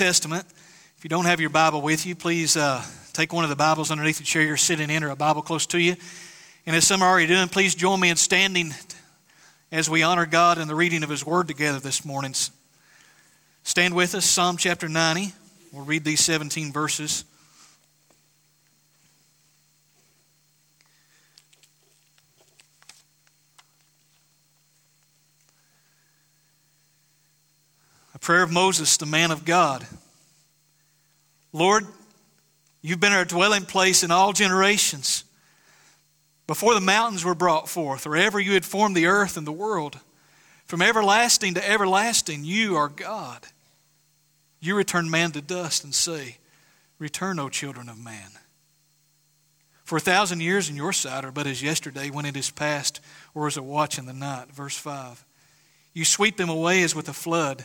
Testament. If you don't have your Bible with you, please uh, take one of the Bibles underneath the chair you're sitting in or a Bible close to you. And as some are already doing, please join me in standing as we honor God in the reading of His Word together this morning. Stand with us, Psalm chapter 90. We'll read these 17 verses. Prayer of Moses, the man of God. Lord, you've been our dwelling place in all generations. Before the mountains were brought forth, or ever you had formed the earth and the world, from everlasting to everlasting, you are God. You return man to dust and say, Return, O children of man. For a thousand years in your sight are but as yesterday when it is past, or as a watch in the night. Verse 5. You sweep them away as with a flood.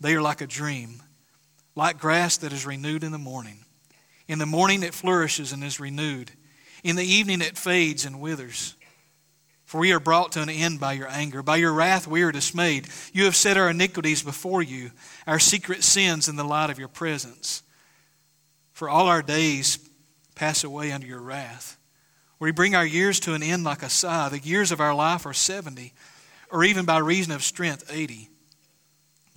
They are like a dream, like grass that is renewed in the morning. In the morning it flourishes and is renewed. In the evening it fades and withers. For we are brought to an end by your anger. By your wrath we are dismayed. You have set our iniquities before you, our secret sins in the light of your presence. For all our days pass away under your wrath. We bring our years to an end like a sigh. The years of our life are 70, or even by reason of strength, 80.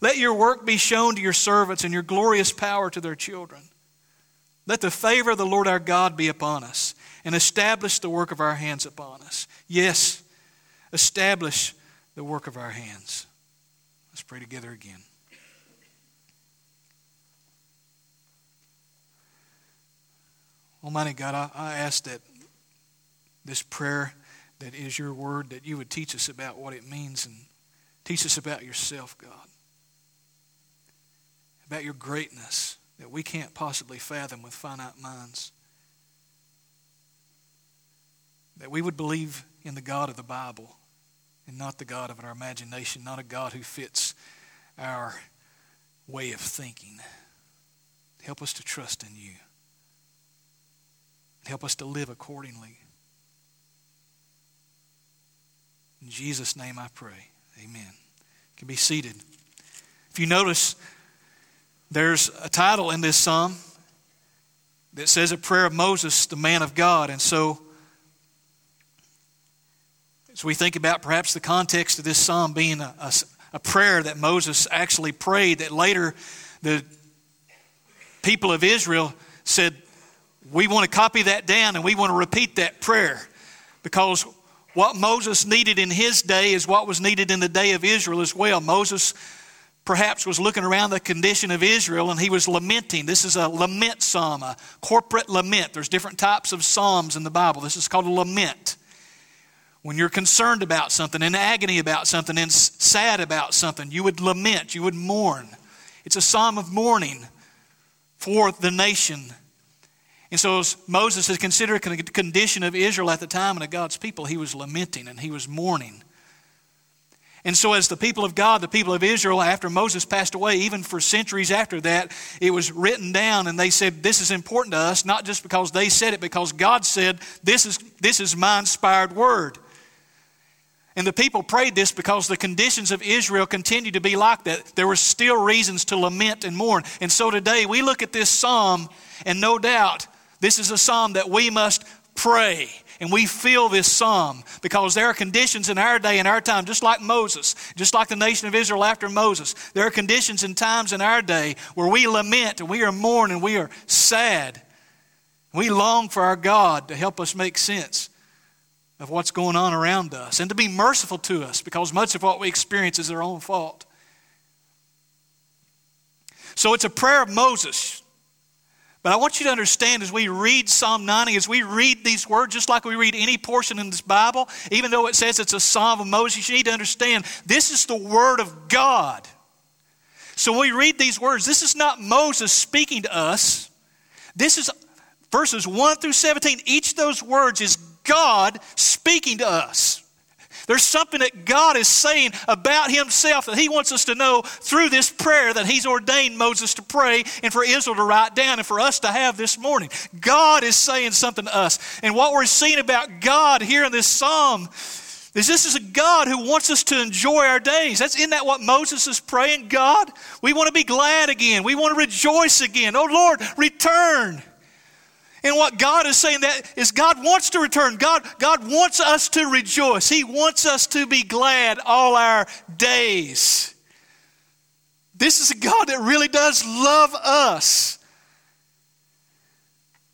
Let your work be shown to your servants and your glorious power to their children. Let the favor of the Lord our God be upon us and establish the work of our hands upon us. Yes, establish the work of our hands. Let's pray together again. Almighty God, I, ask that this prayer that is your word, that you would teach us about what it means and teach us about yourself, God about your greatness that we can't possibly fathom with finite minds. That we would believe in the God of the Bible and not the God of our imagination, not a God who fits our way of thinking. Help us to trust in you. Help us to live accordingly. In Jesus' name I pray. Amen. You can be seated. If you notice, there's a title in this psalm that says a prayer of Moses, the man of God. And so, as we think about perhaps the context of this psalm being a, a, a prayer that Moses actually prayed, that later the people of Israel said, We want to copy that down and we want to repeat that prayer because what Moses needed in his day is what was needed in the day of Israel as well. Moses perhaps was looking around the condition of Israel and he was lamenting. This is a lament psalm, a corporate lament. There's different types of psalms in the Bible. This is called a lament. When you're concerned about something, in agony about something, and sad about something, you would lament, you would mourn. It's a psalm of mourning for the nation. And so, Moses has considered the condition of Israel at the time and of God's people, he was lamenting and he was mourning. And so, as the people of God, the people of Israel, after Moses passed away, even for centuries after that, it was written down, and they said, This is important to us, not just because they said it, because God said, This is, this is my inspired word. And the people prayed this because the conditions of Israel continued to be like that. There were still reasons to lament and mourn. And so today we look at this psalm, and no doubt this is a psalm that we must pray and we feel this psalm because there are conditions in our day and our time, just like Moses, just like the nation of Israel after Moses. There are conditions and times in our day where we lament and we are mourning and we are sad. We long for our God to help us make sense of what's going on around us and to be merciful to us because much of what we experience is our own fault. So it's a prayer of Moses. But I want you to understand as we read Psalm 90, as we read these words, just like we read any portion in this Bible, even though it says it's a psalm of Moses, you need to understand this is the Word of God. So when we read these words, this is not Moses speaking to us. This is verses 1 through 17. Each of those words is God speaking to us. There's something that God is saying about Himself that He wants us to know through this prayer that He's ordained Moses to pray and for Israel to write down and for us to have this morning. God is saying something to us. And what we're seeing about God here in this psalm is this is a God who wants us to enjoy our days. That's isn't that what Moses is praying? God, we want to be glad again. We want to rejoice again. Oh Lord, return. And what God is saying that is God wants to return. God, God wants us to rejoice. He wants us to be glad all our days. This is a God that really does love us.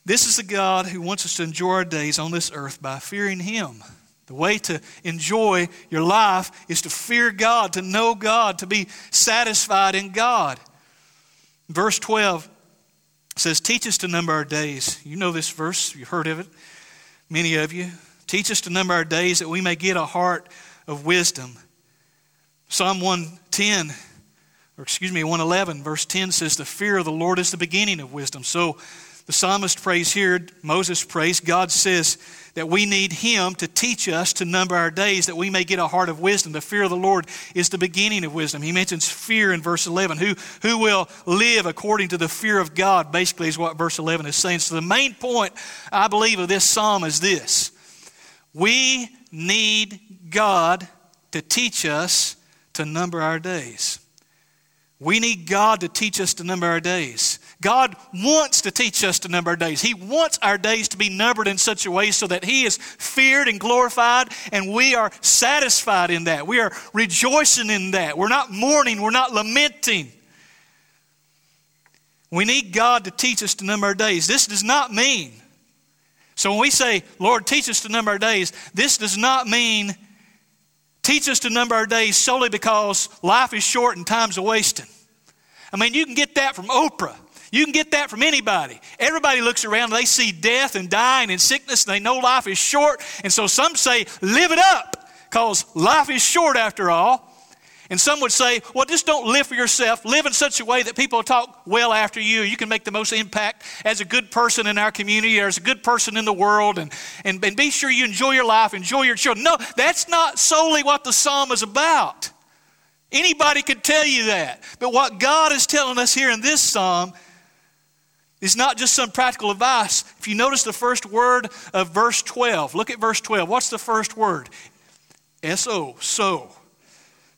This is a God who wants us to enjoy our days on this earth by fearing Him. The way to enjoy your life is to fear God, to know God, to be satisfied in God. Verse 12 says, Teach us to number our days. You know this verse, you've heard of it, many of you. Teach us to number our days that we may get a heart of wisdom. Psalm 110, or excuse me, 111, verse 10 says, The fear of the Lord is the beginning of wisdom. So the psalmist prays here, Moses prays, God says that we need him to teach us to number our days that we may get a heart of wisdom. The fear of the Lord is the beginning of wisdom. He mentions fear in verse 11. Who, who will live according to the fear of God, basically, is what verse 11 is saying. So the main point, I believe, of this psalm is this we need God to teach us to number our days. We need God to teach us to number our days. God wants to teach us to number our days. He wants our days to be numbered in such a way so that He is feared and glorified, and we are satisfied in that. We are rejoicing in that. We're not mourning, we're not lamenting. We need God to teach us to number our days. This does not mean, so when we say, Lord, teach us to number our days, this does not mean teach us to number our days solely because life is short and time's a wasting. I mean, you can get that from Oprah. You can get that from anybody. Everybody looks around they see death and dying and sickness and they know life is short. And so some say, live it up because life is short after all. And some would say, well, just don't live for yourself. Live in such a way that people talk well after you. You can make the most impact as a good person in our community or as a good person in the world. And, and, and be sure you enjoy your life, enjoy your children. No, that's not solely what the psalm is about. Anybody could tell you that. But what God is telling us here in this psalm is not just some practical advice. If you notice the first word of verse 12, look at verse 12. What's the first word? S O, so.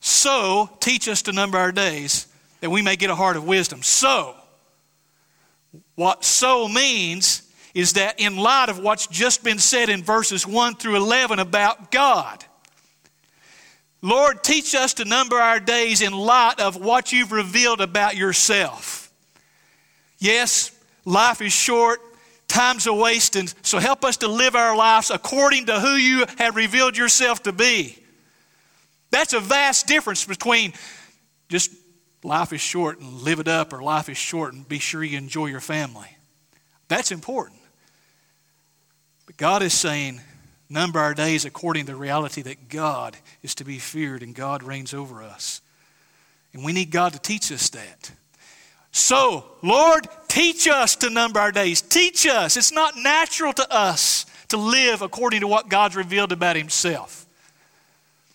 So, teach us to number our days that we may get a heart of wisdom. So, what so means is that in light of what's just been said in verses 1 through 11 about God, Lord, teach us to number our days in light of what you've revealed about yourself. Yes, Life is short, time's a wasting, so help us to live our lives according to who you have revealed yourself to be. That's a vast difference between just life is short and live it up, or life is short and be sure you enjoy your family. That's important. But God is saying, number our days according to the reality that God is to be feared and God reigns over us. And we need God to teach us that. So, Lord, teach us to number our days. Teach us. It's not natural to us to live according to what God's revealed about Himself.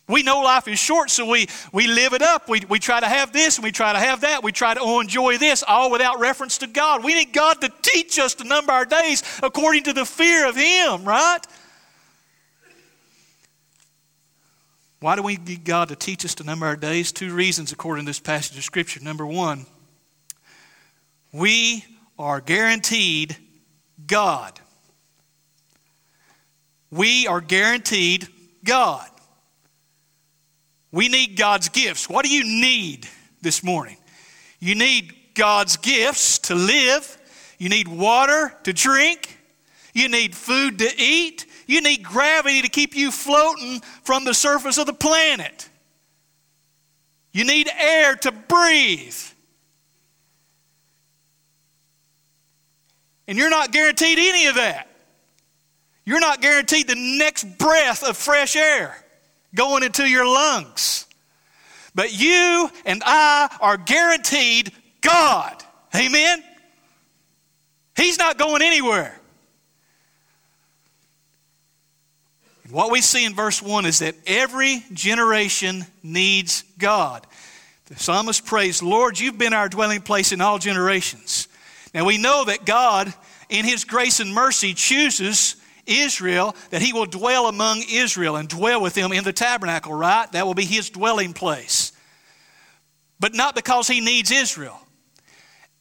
We know life is short, so we, we live it up. We, we try to have this and we try to have that. We try to enjoy this, all without reference to God. We need God to teach us to number our days according to the fear of Him, right? Why do we need God to teach us to number our days? Two reasons according to this passage of Scripture. Number one, we are guaranteed God. We are guaranteed God. We need God's gifts. What do you need this morning? You need God's gifts to live. You need water to drink. You need food to eat. You need gravity to keep you floating from the surface of the planet. You need air to breathe. And you're not guaranteed any of that. You're not guaranteed the next breath of fresh air going into your lungs. But you and I are guaranteed God. Amen? He's not going anywhere. What we see in verse 1 is that every generation needs God. The psalmist prays, Lord, you've been our dwelling place in all generations. Now we know that God, in his grace and mercy, chooses Israel, that he will dwell among Israel and dwell with them in the tabernacle, right? That will be his dwelling place. But not because he needs Israel.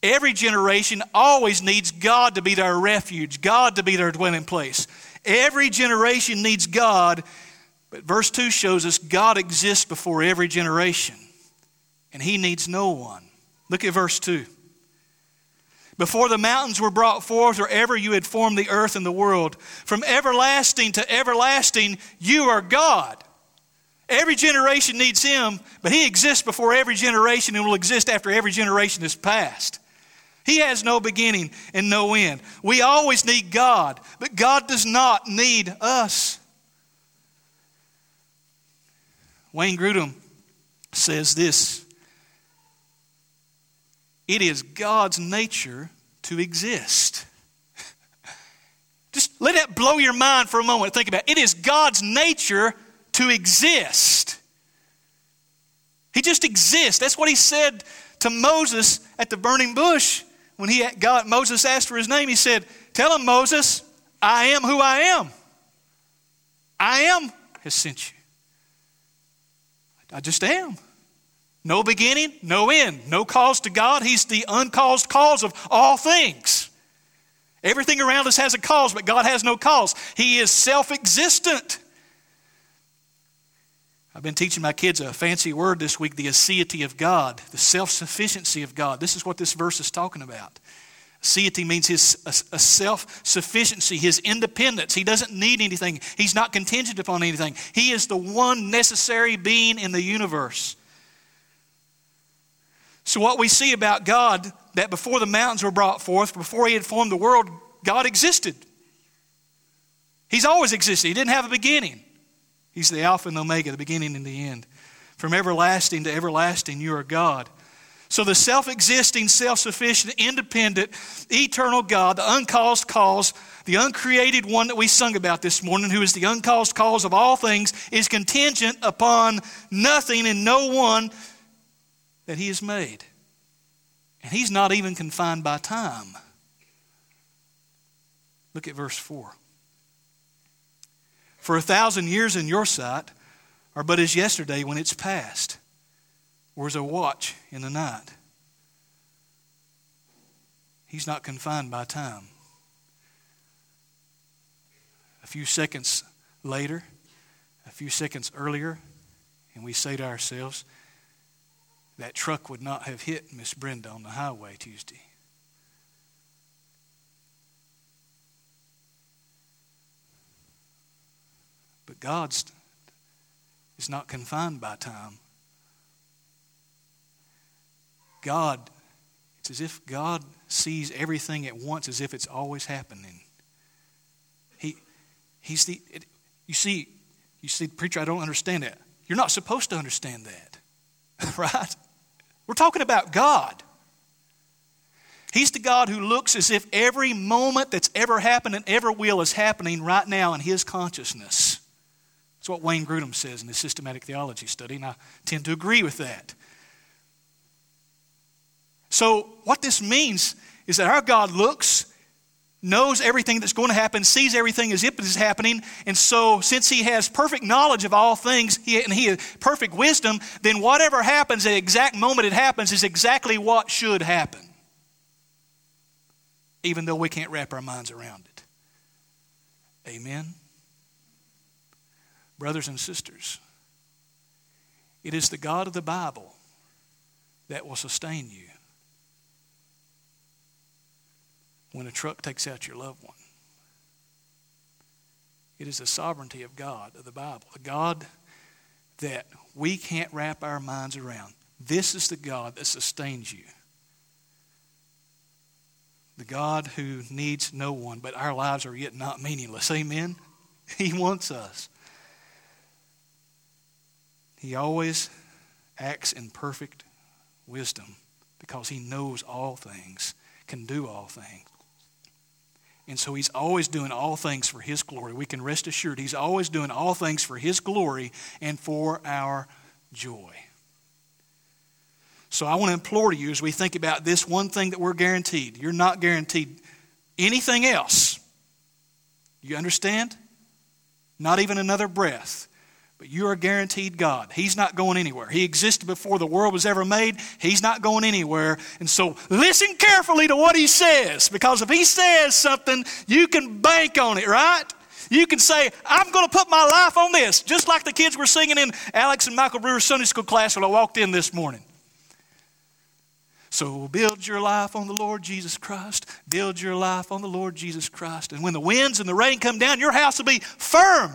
Every generation always needs God to be their refuge, God to be their dwelling place. Every generation needs God, but verse 2 shows us God exists before every generation, and he needs no one. Look at verse 2. Before the mountains were brought forth, or ever you had formed the earth and the world, from everlasting to everlasting, you are God. Every generation needs Him, but He exists before every generation and will exist after every generation is passed. He has no beginning and no end. We always need God, but God does not need us. Wayne Grudem says this it is God's nature to exist. Just let that blow your mind for a moment. Think about it. It is God's nature to exist. He just exists. That's what he said to Moses at the burning bush. When he God, Moses asked for his name, he said, Tell him, Moses, I am who I am. I am has sent you. I just am. No beginning, no end, no cause to God. He's the uncaused cause of all things. Everything around us has a cause, but God has no cause. He is self existent. I've been teaching my kids a fancy word this week the aseity of God, the self sufficiency of God. This is what this verse is talking about. Aseity means his a, a self sufficiency, his independence. He doesn't need anything, he's not contingent upon anything. He is the one necessary being in the universe. So, what we see about God, that before the mountains were brought forth, before He had formed the world, God existed. He's always existed. He didn't have a beginning. He's the Alpha and the Omega, the beginning and the end. From everlasting to everlasting, you are God. So, the self existing, self sufficient, independent, eternal God, the uncaused cause, the uncreated one that we sung about this morning, who is the uncaused cause of all things, is contingent upon nothing and no one that He has made. And He's not even confined by time. Look at verse 4. For a thousand years in your sight are but as yesterday when it's past, or as a watch in the night. He's not confined by time. A few seconds later, a few seconds earlier, and we say to ourselves, that truck would not have hit Miss Brenda on the highway Tuesday. But God's is not confined by time. God, it's as if God sees everything at once as if it's always happening. He, he's the, it, you see, you see, preacher, I don't understand that. You're not supposed to understand that, right? We're talking about God. He's the God who looks as if every moment that's ever happened and ever will is happening right now in his consciousness. That's what Wayne Grudem says in his systematic theology study, and I tend to agree with that. So, what this means is that our God looks knows everything that's going to happen, sees everything as if it is happening, and so since he has perfect knowledge of all things he, and he has perfect wisdom, then whatever happens at the exact moment it happens is exactly what should happen, even though we can't wrap our minds around it. Amen. Brothers and sisters, it is the God of the Bible that will sustain you when a truck takes out your loved one. It is the sovereignty of God, of the Bible, the God that we can't wrap our minds around. This is the God that sustains you. The God who needs no one, but our lives are yet not meaningless. Amen? He wants us. He always acts in perfect wisdom because he knows all things, can do all things. And so he's always doing all things for his glory. We can rest assured he's always doing all things for his glory and for our joy. So I want to implore you as we think about this one thing that we're guaranteed. You're not guaranteed anything else. You understand? Not even another breath. But you are guaranteed God. He's not going anywhere. He existed before the world was ever made. He's not going anywhere. And so listen carefully to what He says, because if He says something, you can bank on it, right? You can say, I'm going to put my life on this, just like the kids were singing in Alex and Michael Brewer's Sunday school class when I walked in this morning. So build your life on the Lord Jesus Christ. Build your life on the Lord Jesus Christ. And when the winds and the rain come down, your house will be firm.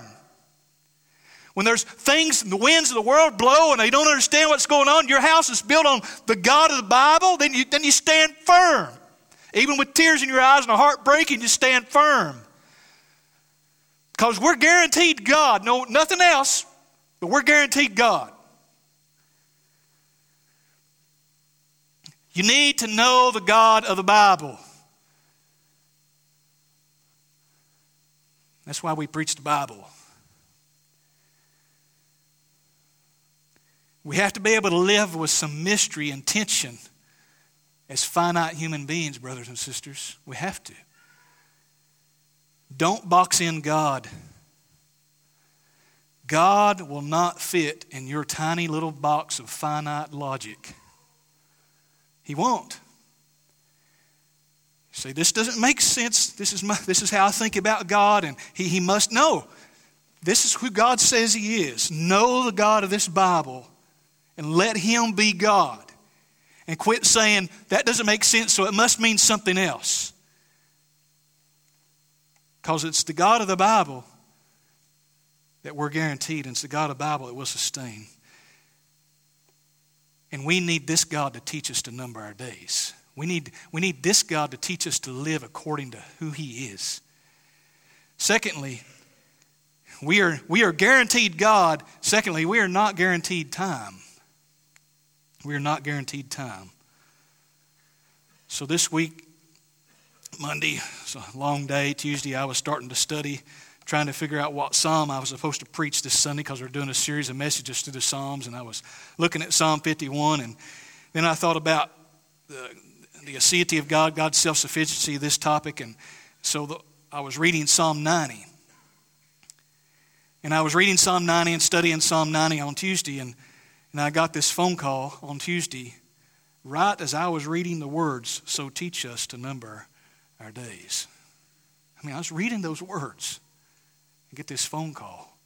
When there's things, and the winds of the world blow and they don't understand what's going on, your house is built on the God of the Bible, then you, then you stand firm. Even with tears in your eyes and a heart breaking, you stand firm. Because we're guaranteed God. No, nothing else, but we're guaranteed God. You need to know the God of the Bible. That's why we preach the Bible. We have to be able to live with some mystery and tension as finite human beings, brothers and sisters. We have to. Don't box in God. God will not fit in your tiny little box of finite logic. He won't. See, this doesn't make sense. This is, my, this is how I think about God, and he, he must know. This is who God says He is. Know the God of this Bible and let Him be God. And quit saying, that doesn't make sense, so it must mean something else. Because it's the God of the Bible that we're guaranteed, and it's the God of the Bible that will sustain. And we need this God to teach us to number our days. We need, we need this God to teach us to live according to who He is. Secondly, we are, we are guaranteed God. Secondly, we are not guaranteed time. We are not guaranteed time. So this week, Monday, it's a long day. Tuesday, I was starting to study, trying to figure out what psalm I was supposed to preach this Sunday because we're doing a series of messages through the Psalms, and I was looking at Psalm 51, and then I thought about the, the aseity of God, God's self sufficiency, this topic, and so the, I was reading Psalm 90. And I was reading Psalm 90 and studying Psalm 90 on Tuesday, and and I got this phone call on Tuesday, right as I was reading the words, So teach us to number our days. I mean, I was reading those words and get this phone call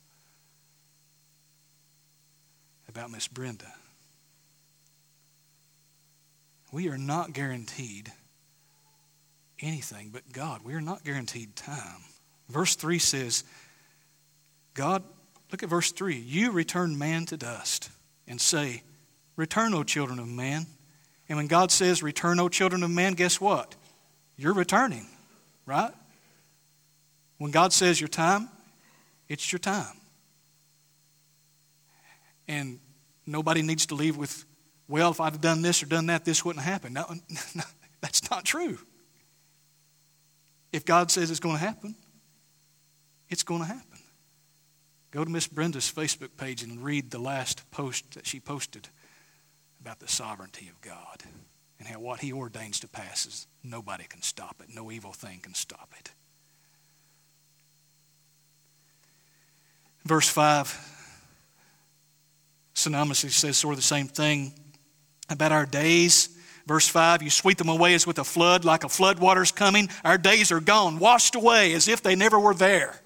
about Miss Brenda. We are not guaranteed anything but God. We are not guaranteed time. Verse 3 says, God, look at verse 3 you return man to dust and say, Return, O children of man. And when God says, Return, O children of man, guess what? You're returning, right? When God says your time, it's your time. And nobody needs to leave with, well, if I'd have done this or done that, this wouldn't happen. No, no that's not true. If God says it's going to happen, it's going to happen. Go to Miss Brenda's Facebook page and read the last post that she posted about the sovereignty of God and how what He ordains to pass is nobody can stop it. No evil thing can stop it. Verse 5 synonymously says sort of the same thing about our days. Verse 5 You sweep them away as with a flood, like a flood waters coming. Our days are gone, washed away as if they never were there.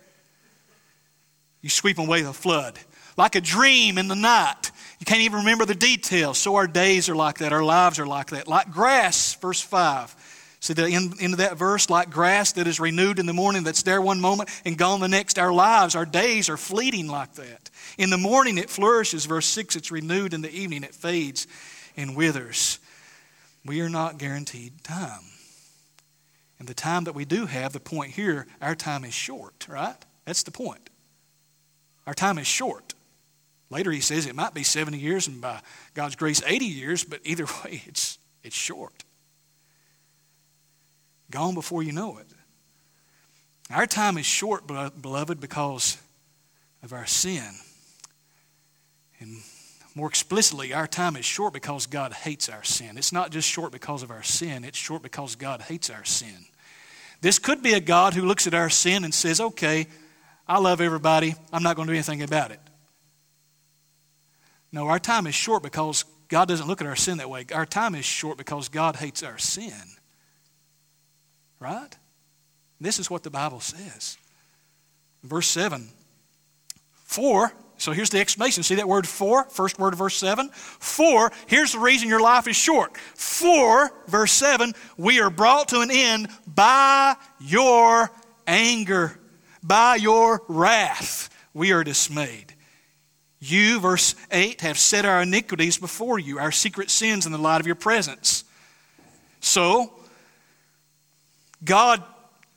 You sweep away the flood. Like a dream in the night. You can't even remember the details. So our days are like that. Our lives are like that. Like grass, verse 5. See the end, end of that verse? Like grass that is renewed in the morning, that's there one moment and gone the next. Our lives, our days are fleeting like that. In the morning it flourishes. Verse 6, it's renewed. In the evening it fades and withers. We are not guaranteed time. And the time that we do have, the point here, our time is short, right? That's the point. Our time is short. Later he says it might be 70 years and by God's grace 80 years, but either way, it's, it's short. Gone before you know it. Our time is short, beloved, because of our sin. And more explicitly, our time is short because God hates our sin. It's not just short because of our sin, it's short because God hates our sin. This could be a God who looks at our sin and says, okay, I love everybody, I'm not going to do anything about it. No, our time is short because God doesn't look at our sin that way. Our time is short because God hates our sin. Right? This is what the Bible says. Verse 7 For, so here's the explanation. See that word for? First word of verse 7. For, here's the reason your life is short. For, verse 7, we are brought to an end by your anger, by your wrath. We are dismayed. You, verse 8, have set our iniquities before you, our secret sins in the light of your presence. So, God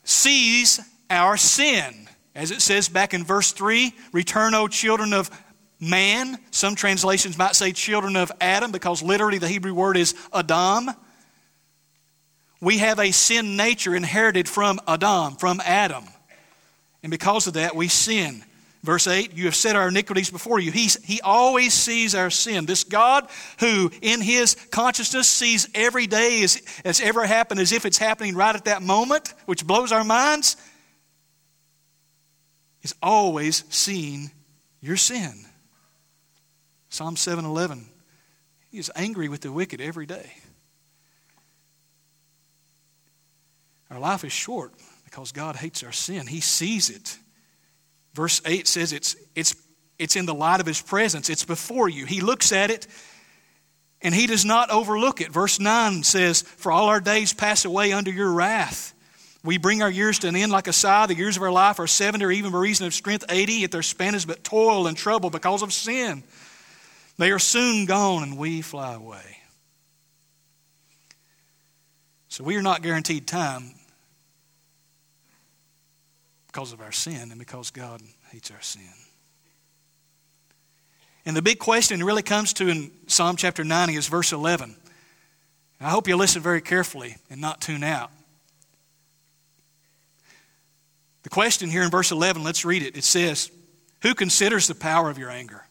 sees our sin. As it says back in verse 3 Return, O children of man. Some translations might say children of Adam because literally the Hebrew word is Adam. We have a sin nature inherited from Adam, from Adam. And because of that, we sin. Verse 8, you have set our iniquities before you. He's, he always sees our sin. This God who, in his consciousness, sees every day as, as ever happened as if it's happening right at that moment, which blows our minds, is always seeing your sin. Psalm 7:11. He is angry with the wicked every day. Our life is short because God hates our sin. He sees it. Verse 8 says it's, it's, it's in the light of his presence, it's before you. He looks at it and he does not overlook it. Verse 9 says, For all our days pass away under your wrath. We bring our years to an end like a sigh. The years of our life are 70 or even by reason of strength 80, yet their span is but toil and trouble because of sin. They are soon gone and we fly away. So we are not guaranteed time because of our sin and because God hates our sin. And the big question really comes to in Psalm chapter 90 is verse 11. I hope you listen very carefully and not tune out. The question here in verse 11, let's read it. It says, Who considers the power of your anger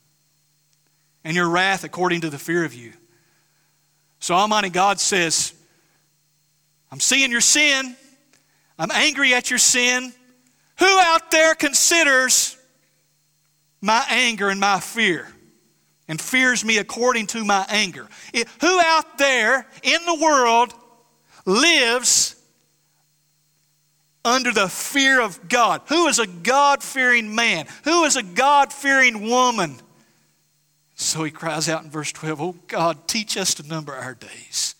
and your wrath according to the fear of you? So Almighty God says, I'm seeing your sin. I'm angry at your sin. Who out there considers my anger and my fear and fears me according to my anger? Who out there in the world lives under the fear of God? Who is a God fearing man? Who is a God fearing woman? So he cries out in verse 12, Oh God, teach us to number our days.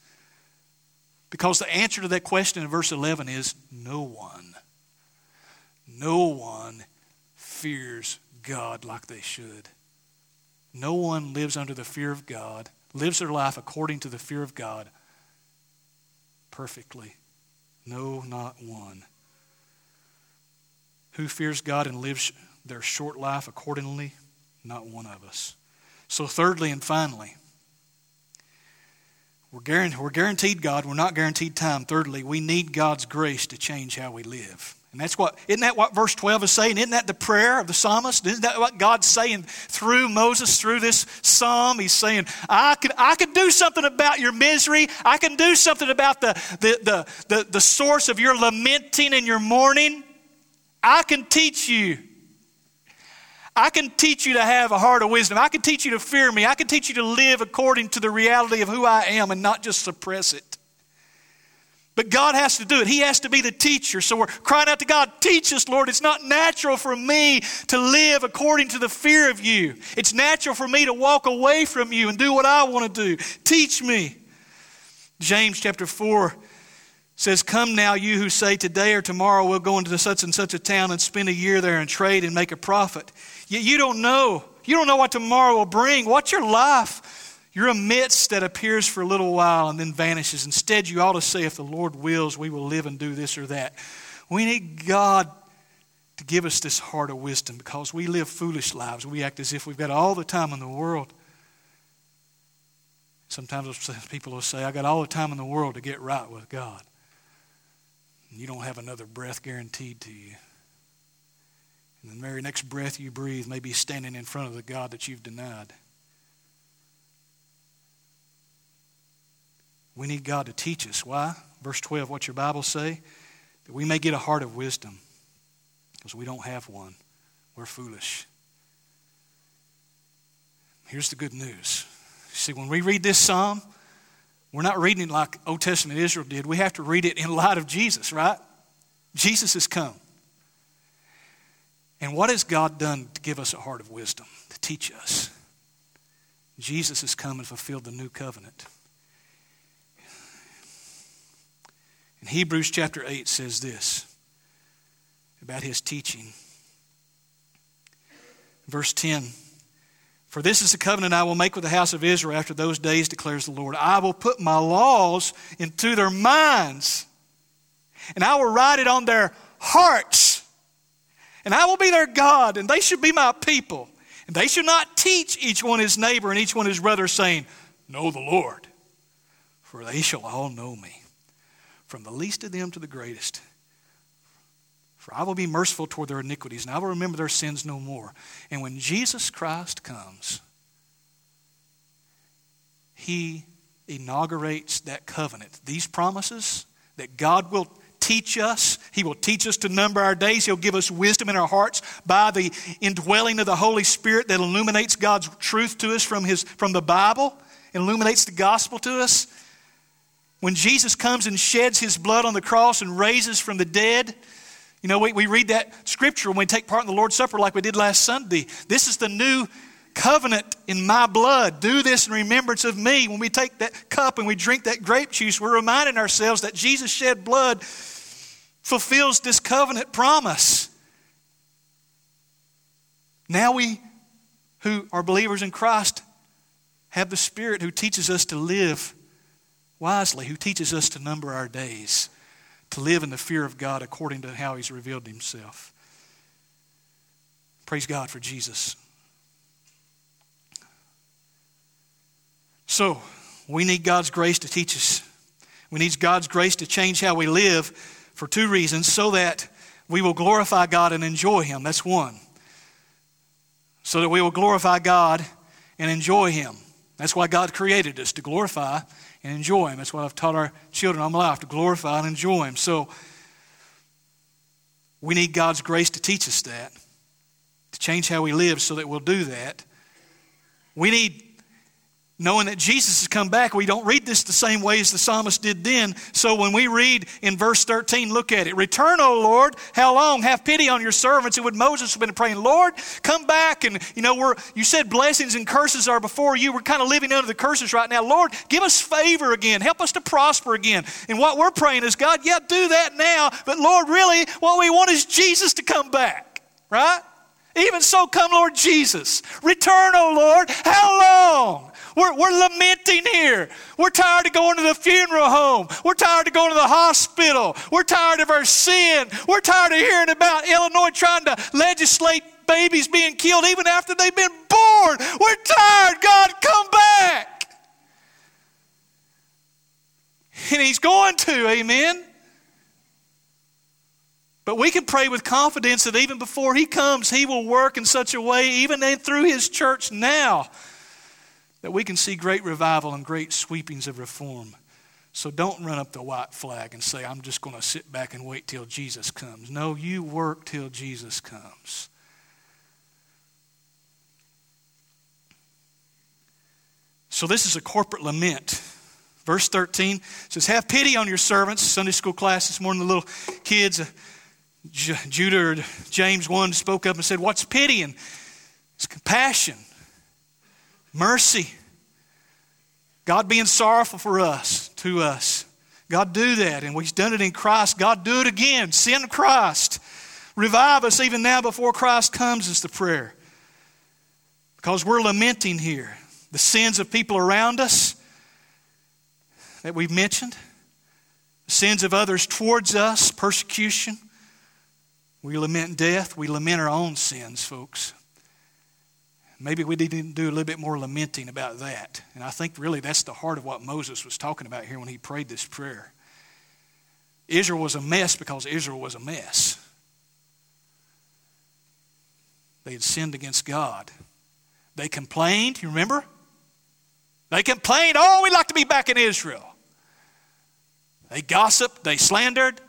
Because the answer to that question in verse 11 is no one. No one fears God like they should. No one lives under the fear of God, lives their life according to the fear of God perfectly. No, not one. Who fears God and lives their short life accordingly? Not one of us. So, thirdly and finally, we're guaranteed, God, we're not guaranteed time. Thirdly, we need God's grace to change how we live. And that's what, isn't that what verse 12 is saying? Isn't that the prayer of the psalmist? Isn't that what God's saying through Moses, through this psalm? He's saying, I can, I can do something about your misery. I can do something about the, the, the, the, the source of your lamenting and your mourning. I can teach you. I can teach you to have a heart of wisdom. I can teach you to fear me. I can teach you to live according to the reality of who I am and not just suppress it. But God has to do it. He has to be the teacher. So we're crying out to God, teach us, Lord. It's not natural for me to live according to the fear of you. It's natural for me to walk away from you and do what I want to do. Teach me. James chapter 4 says, Come now, you who say, Today or tomorrow we'll go into such and such a town and spend a year there and trade and make a profit. Yet you don't know. You don't know what tomorrow will bring. What's your life? You're a mist that appears for a little while and then vanishes. Instead, you ought to say, if the Lord wills, we will live and do this or that. We need God to give us this heart of wisdom because we live foolish lives. We act as if we've got all the time in the world. Sometimes people will say, I got all the time in the world to get right with God. And you don't have another breath guaranteed to you. And the very next breath you breathe may be standing in front of the God that you've denied. We need God to teach us. Why? Verse 12, what your Bible say? That we may get a heart of wisdom. Because we don't have one. We're foolish. Here's the good news. See, when we read this psalm, we're not reading it like Old Testament Israel did. We have to read it in light of Jesus, right? Jesus has come. And what has God done to give us a heart of wisdom, to teach us? Jesus has come and fulfilled the new covenant. In Hebrews chapter 8 says this about his teaching. Verse 10 For this is the covenant I will make with the house of Israel after those days, declares the Lord. I will put my laws into their minds, and I will write it on their hearts. And I will be their God, and they should be my people. And they should not teach each one his neighbor and each one his brother, saying, Know the Lord, for they shall all know me from the least of them to the greatest. For I will be merciful toward their iniquities, and I will remember their sins no more. And when Jesus Christ comes, he inaugurates that covenant. These promises that God will teach us. He will teach us to number our days. He'll give us wisdom in our hearts by the indwelling of the Holy Spirit that illuminates God's truth to us from, his, from the Bible, illuminates the gospel to us. When Jesus comes and sheds his blood on the cross and raises from the dead, you know, we, we read that scripture when we take part in the Lord's Supper like we did last Sunday. This is the new covenant in my blood. Do this in remembrance of me. When we take that cup and we drink that grape juice, we're reminding ourselves that Jesus shed blood fulfills this covenant promise. Now we who are believers in Christ have the Spirit who teaches us to live wisely, who teaches us to number our days, to live in the fear of God according to how He's revealed Himself. Praise God for Jesus. So, we need God's grace to teach us. We need God's grace to change how we live for two reasons so that we will glorify God and enjoy Him. That's one. So that we will glorify God and enjoy Him. That's why God created us to glorify and enjoy Him. That's what I've taught our children all my life to glorify and enjoy Him. So we need God's grace to teach us that, to change how we live so that we'll do that. We need knowing that Jesus has come back. We don't read this the same way as the psalmist did then. So when we read in verse 13, look at it. Return, O Lord, how long? Have pity on your servants. And when Moses have been praying, Lord, come back. And you know, we're you said blessings and curses are before you. We're kind of living under the curses right now. Lord, give us favor again. Help us to prosper again. And what we're praying is, God, yeah, do that now. But Lord, really, what we want is Jesus to come back. Right? Even so, come, Lord Jesus. Return, O Lord. How long? We're, we're lamenting here. We're tired of going to the funeral home. We're tired of going to the hospital. We're tired of our sin. We're tired of hearing about Illinois trying to legislate babies being killed even after they've been born. We're tired. God, come back. And He's going to, amen. But we can pray with confidence that even before He comes, He will work in such a way, even through His church now, that we can see great revival and great sweepings of reform. So don't run up the white flag and say, I'm just going to sit back and wait till Jesus comes. No, you work till Jesus comes. So this is a corporate lament. Verse 13 says, Have pity on your servants. Sunday school class this morning, the little kids, Judah or James 1 spoke up and said, What's pity? And it's compassion mercy. God being sorrowful for us, to us. God do that, and we've done it in Christ. God do it again. Send Christ. Revive us even now before Christ comes is the prayer. Because we're lamenting here the sins of people around us that we've mentioned, the sins of others towards us, persecution, We lament death, we lament our own sins, folks. Maybe we need to do a little bit more lamenting about that. And I think really that's the heart of what Moses was talking about here when he prayed this prayer. Israel was a mess because Israel was a mess. They had sinned against God. They complained, you remember? They complained, oh, we'd like to be back in Israel. They gossiped, they slandered,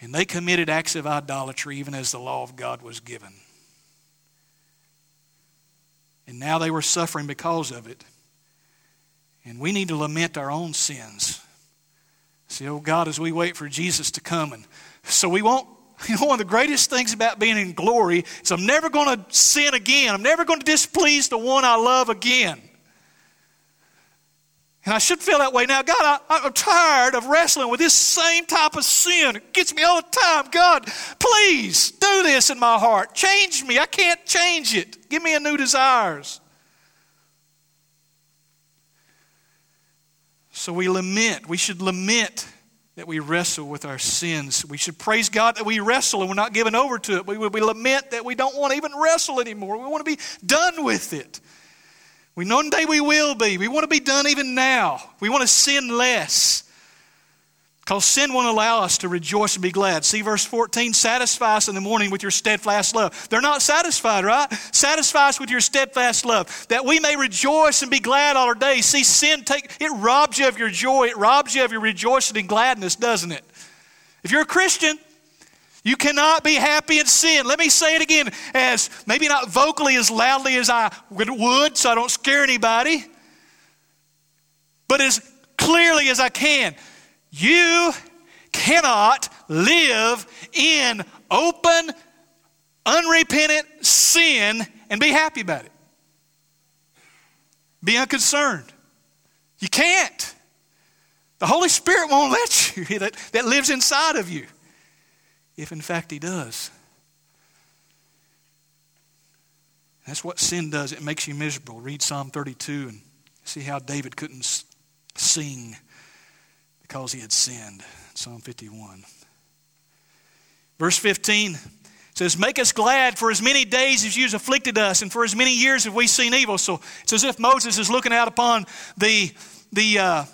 and they committed acts of idolatry even as the law of God was given. And now they were suffering because of it. And we need to lament our own sins. See, oh God, as we wait for Jesus to come. And so we won't, you know, one of the greatest things about being in glory is I'm never going to sin again. I'm never going to displease the one I love again. And I should feel that way now. God, I, am tired of wrestling with this same type of sin. It gets me all the time. God, please do this in my heart. Change me. I can't change it. Give me a new desires. So we lament. We should lament that we wrestle with our sins. We should praise God that we wrestle and we're not given over to it. We, we lament that we don't want to even wrestle anymore. We want to be done with it. We know one day we will be. We want to be done even now. We want to sin less. Because sin won't allow us to rejoice and be glad. See verse 14, satisfy us in the morning with your steadfast love. They're not satisfied, right? Satisfy us with your steadfast love, that we may rejoice and be glad all our days. See, sin take it robs you of your joy, it robs you of your rejoicing and gladness, doesn't it? If you're a Christian, you cannot be happy in sin. Let me say it again, as maybe not vocally as loudly as I would, so I don't scare anybody, but as clearly as I can. You cannot live in open, unrepentant sin and be happy about it. Be unconcerned. You can't. The Holy Spirit won't let you, that, that lives inside of you if in fact he does. That's what sin does. It makes you miserable. Read Psalm 32 and see how David couldn't sing because he had sinned. Psalm 51. Verse 15 says, Make us glad for as many days as you've afflicted us, and for as many years have we seen evil. So it's as if Moses is looking out upon the, the uh,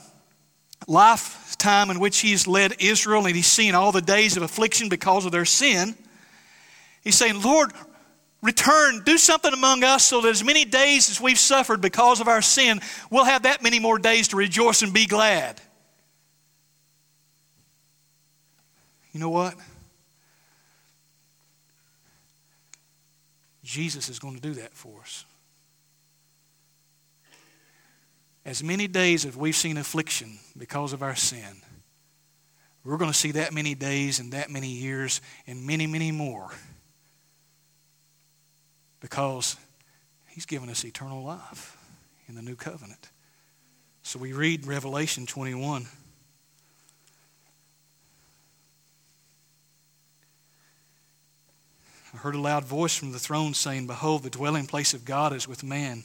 life time in which he's led Israel and he's seen all the days of affliction because of their sin. He's saying, Lord, return, do something among us so that as many days as we've suffered because of our sin, we'll have that many more days to rejoice and be glad. You know what? Jesus is going to do that for us. As many days as we've seen affliction because of our sin, we're going to see that many days and that many years and many, many more because He's given us eternal life in the new covenant. So we read Revelation 21. I heard a loud voice from the throne saying, Behold, the dwelling place of God is with man.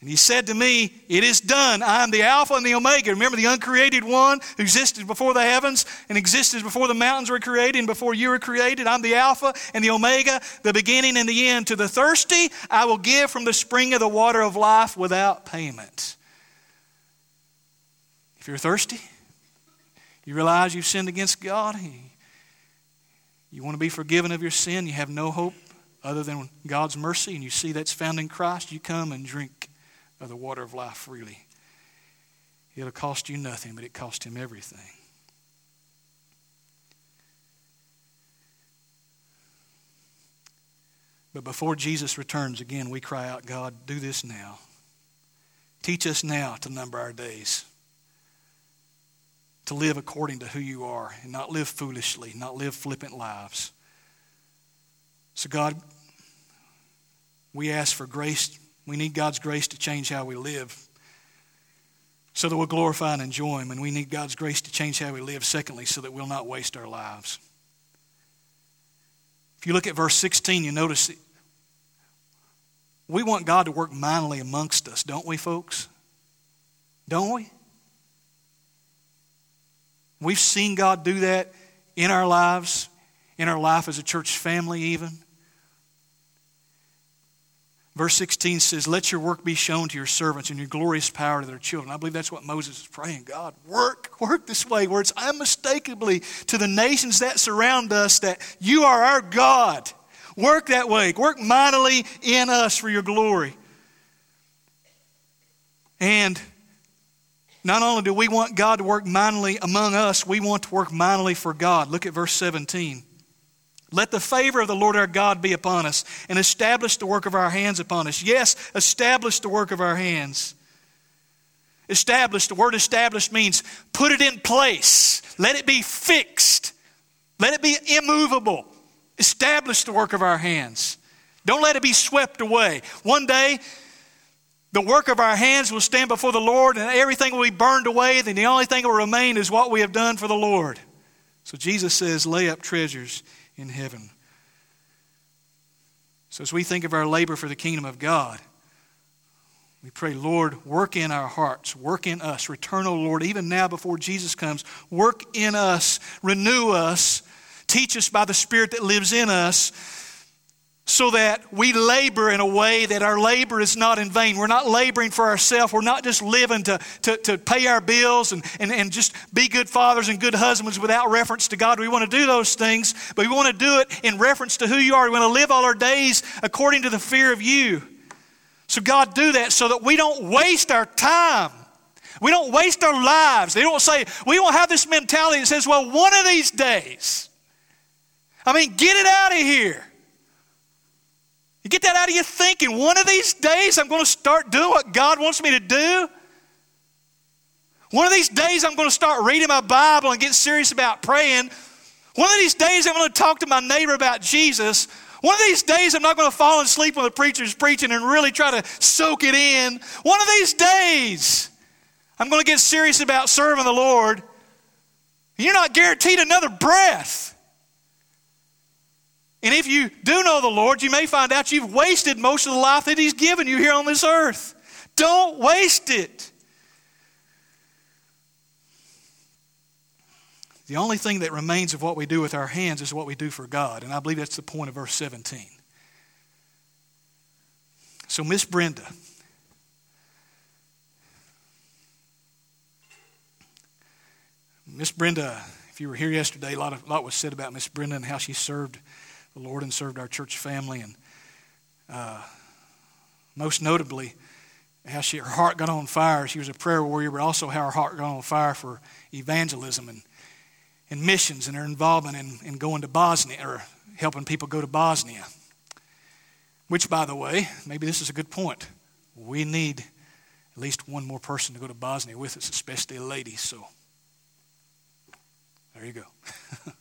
And he said to me, It is done. I am the Alpha and the Omega. Remember the uncreated one who existed before the heavens and existed before the mountains were created and before you were created. I'm the Alpha and the Omega, the beginning and the end. To the thirsty, I will give from the spring of the water of life without payment. If you're thirsty, you realize you've sinned against God, you want to be forgiven of your sin, you have no hope other than God's mercy, and you see that's found in Christ, you come and drink of the water of life freely. It'll cost you nothing, but it cost him everything. But before Jesus returns again, we cry out, God, do this now. Teach us now to number our days, to live according to who you are, and not live foolishly, not live flippant lives. So, God, we ask for grace. We need God's grace to change how we live so that we'll glorify and enjoy Him. And we need God's grace to change how we live, secondly, so that we'll not waste our lives. If you look at verse 16, you notice we want God to work mightily amongst us, don't we, folks? Don't we? We've seen God do that in our lives, in our life as a church family, even. Verse 16 says, Let your work be shown to your servants and your glorious power to their children. I believe that's what Moses is praying. God, work, work this way where it's unmistakably to the nations that surround us that you are our God. Work that way. Work mightily in us for your glory. And not only do we want God to work mightily among us, we want to work mightily for God. Look at verse 17. Let the favor of the Lord our God be upon us and establish the work of our hands upon us. Yes, establish the work of our hands. Establish, the word established means put it in place. Let it be fixed. Let it be immovable. Establish the work of our hands. Don't let it be swept away. One day, the work of our hands will stand before the Lord and everything will be burned away. Then the only thing that will remain is what we have done for the Lord. So Jesus says, lay up treasures in heaven. So, as we think of our labor for the kingdom of God, we pray, Lord, work in our hearts, work in us. Return, O Lord, even now before Jesus comes. Work in us, renew us, teach us by the Spirit that lives in us so that we labor in a way that our labor is not in vain. We're not laboring for ourselves. We're not just living to, to, to pay our bills and, and, and just be good fathers and good husbands without reference to God. We want to do those things, but we want to do it in reference to who you are. We want to live all our days according to the fear of you. So, God, do that so that we don't waste our time. We don't waste our lives. They don't say, we don't have this mentality that says, well, one of these days. I mean, get it out of here. Get that out of your thinking. One of these days, I'm going to start doing what God wants me to do. One of these days, I'm going to start reading my Bible and get serious about praying. One of these days, I'm going to talk to my neighbor about Jesus. One of these days, I'm not going to fall asleep when the preacher's preaching and really try to soak it in. One of these days, I'm going to get serious about serving the Lord. You're not guaranteed another breath. And if you do know the Lord, you may find out you've wasted most of the life that He's given you here on this earth. Don't waste it. The only thing that remains of what we do with our hands is what we do for God. And I believe that's the point of verse 17. So, Miss Brenda. Miss Brenda, if you were here yesterday, a lot, of, a lot was said about Miss Brenda and how she served the Lord and served our church family. And uh, most notably, how she, her heart got on fire. She was a prayer warrior, but also how her heart got on fire for evangelism and, and missions and her involvement in, in going to Bosnia or helping people go to Bosnia. Which, by the way, maybe this is a good point. We need at least one more person to go to Bosnia with us, especially a lady. So there you go.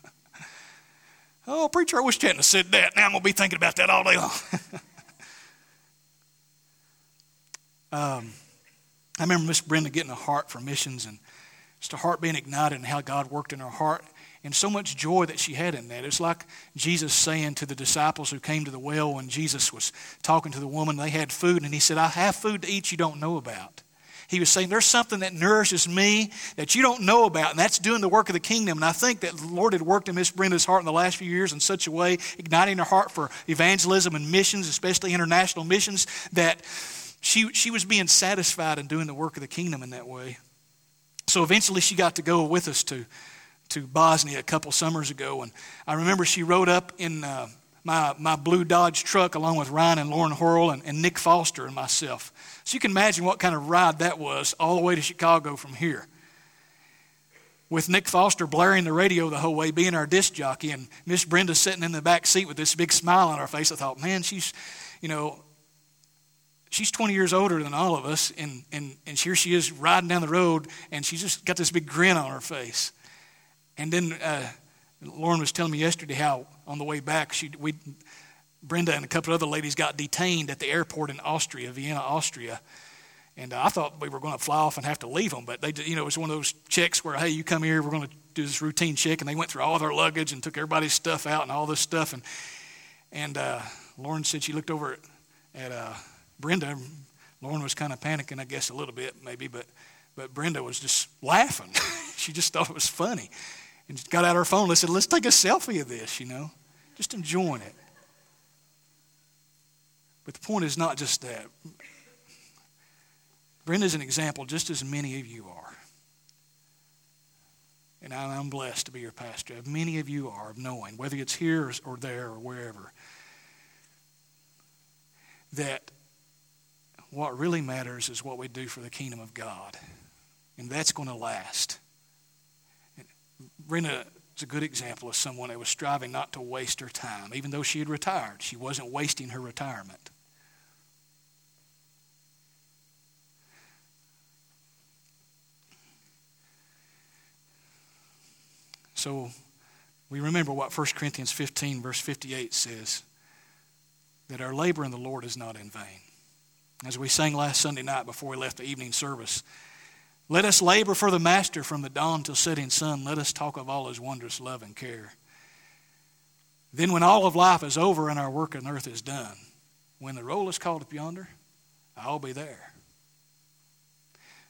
Oh, preacher, I wish you hadn't said that. Now I'm going to be thinking about that all day long. um, I remember Miss Brenda getting a heart for missions and just a heart being ignited and how God worked in her heart and so much joy that she had in that. It's like Jesus saying to the disciples who came to the well when Jesus was talking to the woman, they had food, and he said, I have food to eat you don't know about. He was saying, There's something that nourishes me that you don't know about, and that's doing the work of the kingdom. And I think that the Lord had worked in Miss Brenda's heart in the last few years in such a way, igniting her heart for evangelism and missions, especially international missions, that she, she was being satisfied in doing the work of the kingdom in that way. So eventually she got to go with us to, to Bosnia a couple summers ago. And I remember she rode up in uh, my, my blue Dodge truck along with Ryan and Lauren Horrell and, and Nick Foster and myself. So you can imagine what kind of ride that was all the way to Chicago from here. With Nick Foster blaring the radio the whole way, being our disc jockey, and Miss Brenda sitting in the back seat with this big smile on her face. I thought, man, she's, you know, she's 20 years older than all of us, and, and, and here she is riding down the road, and she's just got this big grin on her face. And then uh, Lauren was telling me yesterday how on the way back, she, we, Brenda and a couple other ladies got detained at the airport in Austria, Vienna, Austria. And uh, I thought we were going to fly off and have to leave them, but they, you know, it was one of those checks where, hey, you come here, we're going to do this routine check, and they went through all their luggage and took everybody's stuff out and all this stuff, and and uh, Lauren said she looked over at, at uh, Brenda. Lauren was kind of panicking, I guess, a little bit, maybe, but but Brenda was just laughing. she just thought it was funny, and got out her phone and said, "Let's take a selfie of this," you know, just enjoying it. But the point is not just that. Brenda's an example, just as many of you are. And I'm blessed to be your pastor. Many of you are, of knowing, whether it's here or there or wherever, that what really matters is what we do for the kingdom of God. And that's going to last. Brenda is a good example of someone that was striving not to waste her time. Even though she had retired, she wasn't wasting her retirement. So we remember what 1 Corinthians 15, verse 58 says that our labor in the Lord is not in vain. As we sang last Sunday night before we left the evening service, let us labor for the Master from the dawn till setting sun. Let us talk of all his wondrous love and care. Then, when all of life is over and our work on earth is done, when the roll is called up yonder, I'll be there.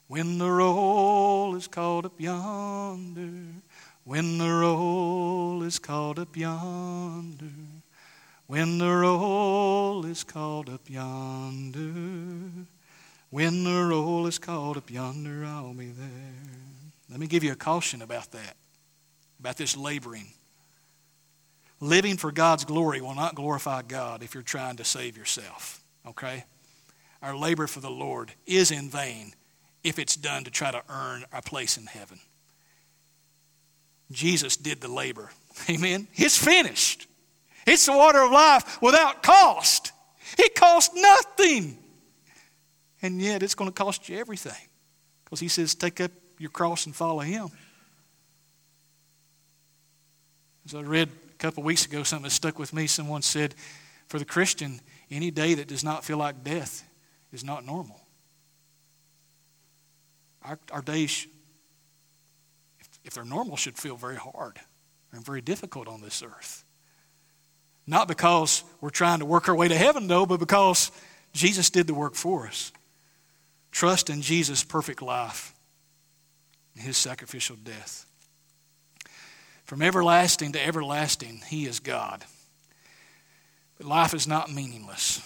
When the roll is called up yonder, when the roll is called up yonder, when the roll is called up yonder, when the roll is called up yonder, I'll be there. Let me give you a caution about that, about this laboring. Living for God's glory will not glorify God if you're trying to save yourself, okay? Our labor for the Lord is in vain if it's done to try to earn a place in heaven. Jesus did the labor. Amen. It's finished. It's the water of life without cost. It cost nothing. And yet it's going to cost you everything. Because he says, take up your cross and follow him. As I read a couple weeks ago, something that stuck with me. Someone said, for the Christian, any day that does not feel like death is not normal. Our, our days if they're normal, should feel very hard and very difficult on this earth. Not because we're trying to work our way to heaven, though, but because Jesus did the work for us. Trust in Jesus' perfect life and his sacrificial death. From everlasting to everlasting, he is God. But life is not meaningless.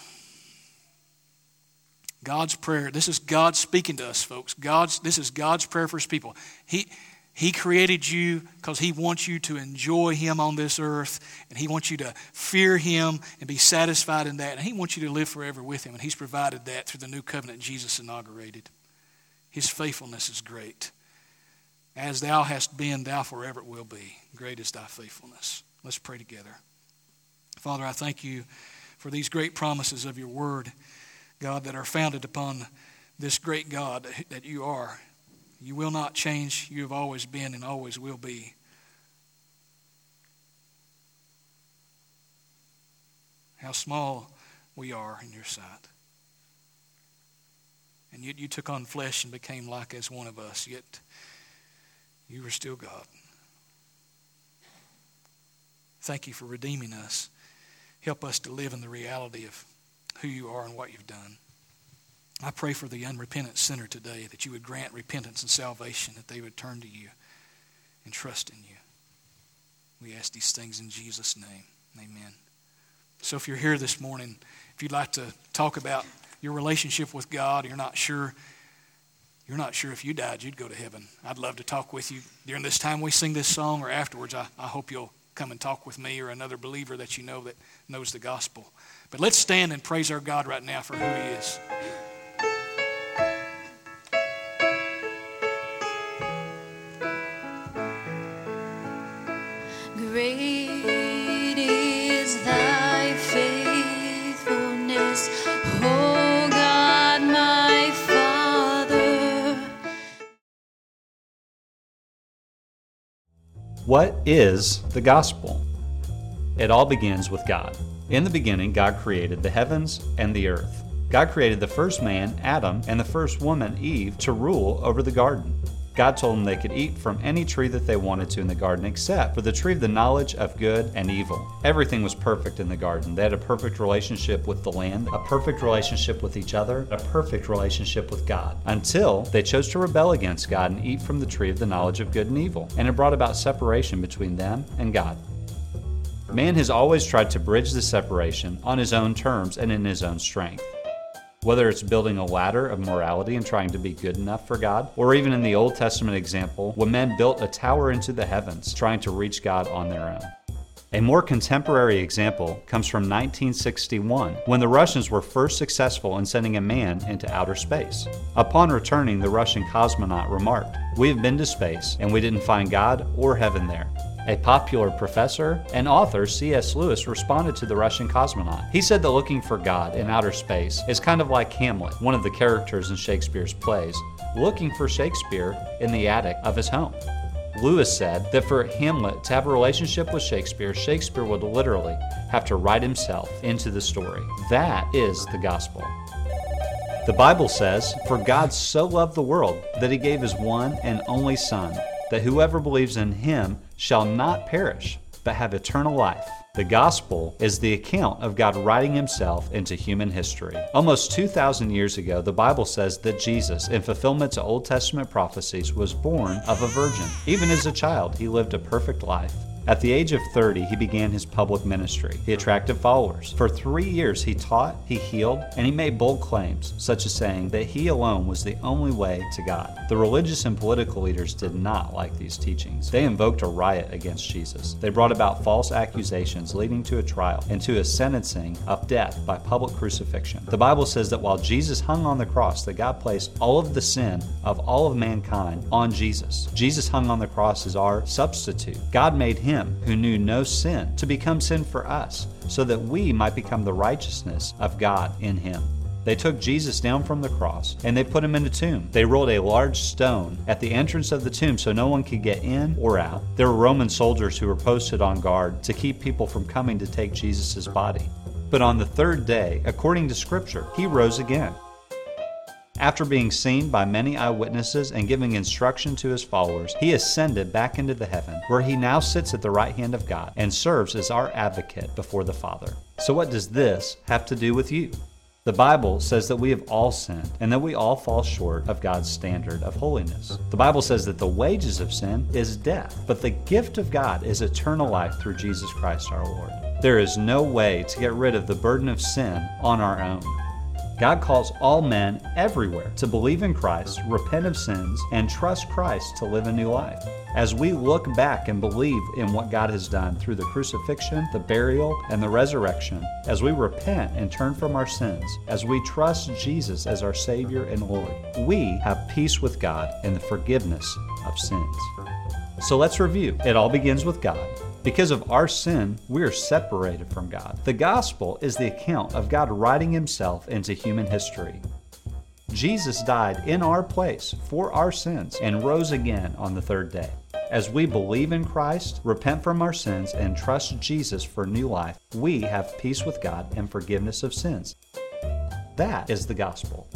God's prayer, this is God speaking to us, folks. God's, this is God's prayer for his people. He, he created you because He wants you to enjoy Him on this earth, and He wants you to fear Him and be satisfied in that, and He wants you to live forever with Him, and He's provided that through the new covenant Jesus inaugurated. His faithfulness is great. As thou hast been, thou forever will be. Great is thy faithfulness. Let's pray together. Father, I thank you for these great promises of your word, God, that are founded upon this great God that you are. You will not change. You have always been and always will be. How small we are in your sight. And yet you took on flesh and became like as one of us, yet you were still God. Thank you for redeeming us. Help us to live in the reality of who you are and what you've done. I pray for the unrepentant sinner today that you would grant repentance and salvation, that they would turn to you and trust in you. We ask these things in Jesus' name. Amen. So if you're here this morning, if you'd like to talk about your relationship with God, you're not sure, you're not sure if you died, you'd go to heaven. I'd love to talk with you during this time we sing this song or afterwards. I, I hope you'll come and talk with me or another believer that you know that knows the gospel. But let's stand and praise our God right now for who He is. What is the gospel? It all begins with God. In the beginning, God created the heavens and the earth. God created the first man, Adam, and the first woman, Eve, to rule over the garden. God told them they could eat from any tree that they wanted to in the garden except for the tree of the knowledge of good and evil. Everything was perfect in the garden. They had a perfect relationship with the land, a perfect relationship with each other, a perfect relationship with God, until they chose to rebel against God and eat from the tree of the knowledge of good and evil. And it brought about separation between them and God. Man has always tried to bridge the separation on his own terms and in his own strength. Whether it's building a ladder of morality and trying to be good enough for God, or even in the Old Testament example, when men built a tower into the heavens trying to reach God on their own. A more contemporary example comes from 1961, when the Russians were first successful in sending a man into outer space. Upon returning, the Russian cosmonaut remarked, We have been to space, and we didn't find God or heaven there. A popular professor and author, C.S. Lewis, responded to the Russian cosmonaut. He said that looking for God in outer space is kind of like Hamlet, one of the characters in Shakespeare's plays, looking for Shakespeare in the attic of his home. Lewis said that for Hamlet to have a relationship with Shakespeare, Shakespeare would literally have to write himself into the story. That is the gospel. The Bible says, For God so loved the world that he gave his one and only Son, that whoever believes in him shall not perish, but have eternal life. The gospel is the account of God writing himself into human history. Almost 2,000 years ago, the Bible says that Jesus, in fulfillment to Old Testament prophecies, was born of a virgin. Even as a child, he lived a perfect life. At the age of 30, he began his public ministry. He attracted followers. For three years, he taught, he healed, and he made bold claims, such as saying that he alone was the only way to God. The religious and political leaders did not like these teachings. They invoked a riot against Jesus. They brought about false accusations leading to a trial and to a sentencing of death by public crucifixion. The Bible says that while Jesus hung on the cross, that God placed all of the sin of all of mankind on Jesus. Jesus hung on the cross as our substitute. God made him him who knew no sin to become sin for us, so that we might become the righteousness of God in him. They took Jesus down from the cross and they put him in a tomb. They rolled a large stone at the entrance of the tomb so no one could get in or out. There were Roman soldiers who were posted on guard to keep people from coming to take Jesus' body. But on the third day, according to Scripture, he rose again. After being seen by many eyewitnesses and giving instruction to his followers, he ascended back into the heaven, where he now sits at the right hand of God and serves as our advocate before the Father. So, what does this have to do with you? The Bible says that we have all sinned and that we all fall short of God's standard of holiness. The Bible says that the wages of sin is death, but the gift of God is eternal life through Jesus Christ our Lord. There is no way to get rid of the burden of sin on our own. God calls all men everywhere to believe in Christ, repent of sins, and trust Christ to live a new life. As we look back and believe in what God has done through the crucifixion, the burial, and the resurrection, as we repent and turn from our sins, as we trust Jesus as our Savior and Lord, we have peace with God and the forgiveness of sins. So let's review. It all begins with God. Because of our sin, we are separated from God. The gospel is the account of God writing himself into human history. Jesus died in our place for our sins and rose again on the third day. As we believe in Christ, repent from our sins, and trust Jesus for new life, we have peace with God and forgiveness of sins. That is the gospel.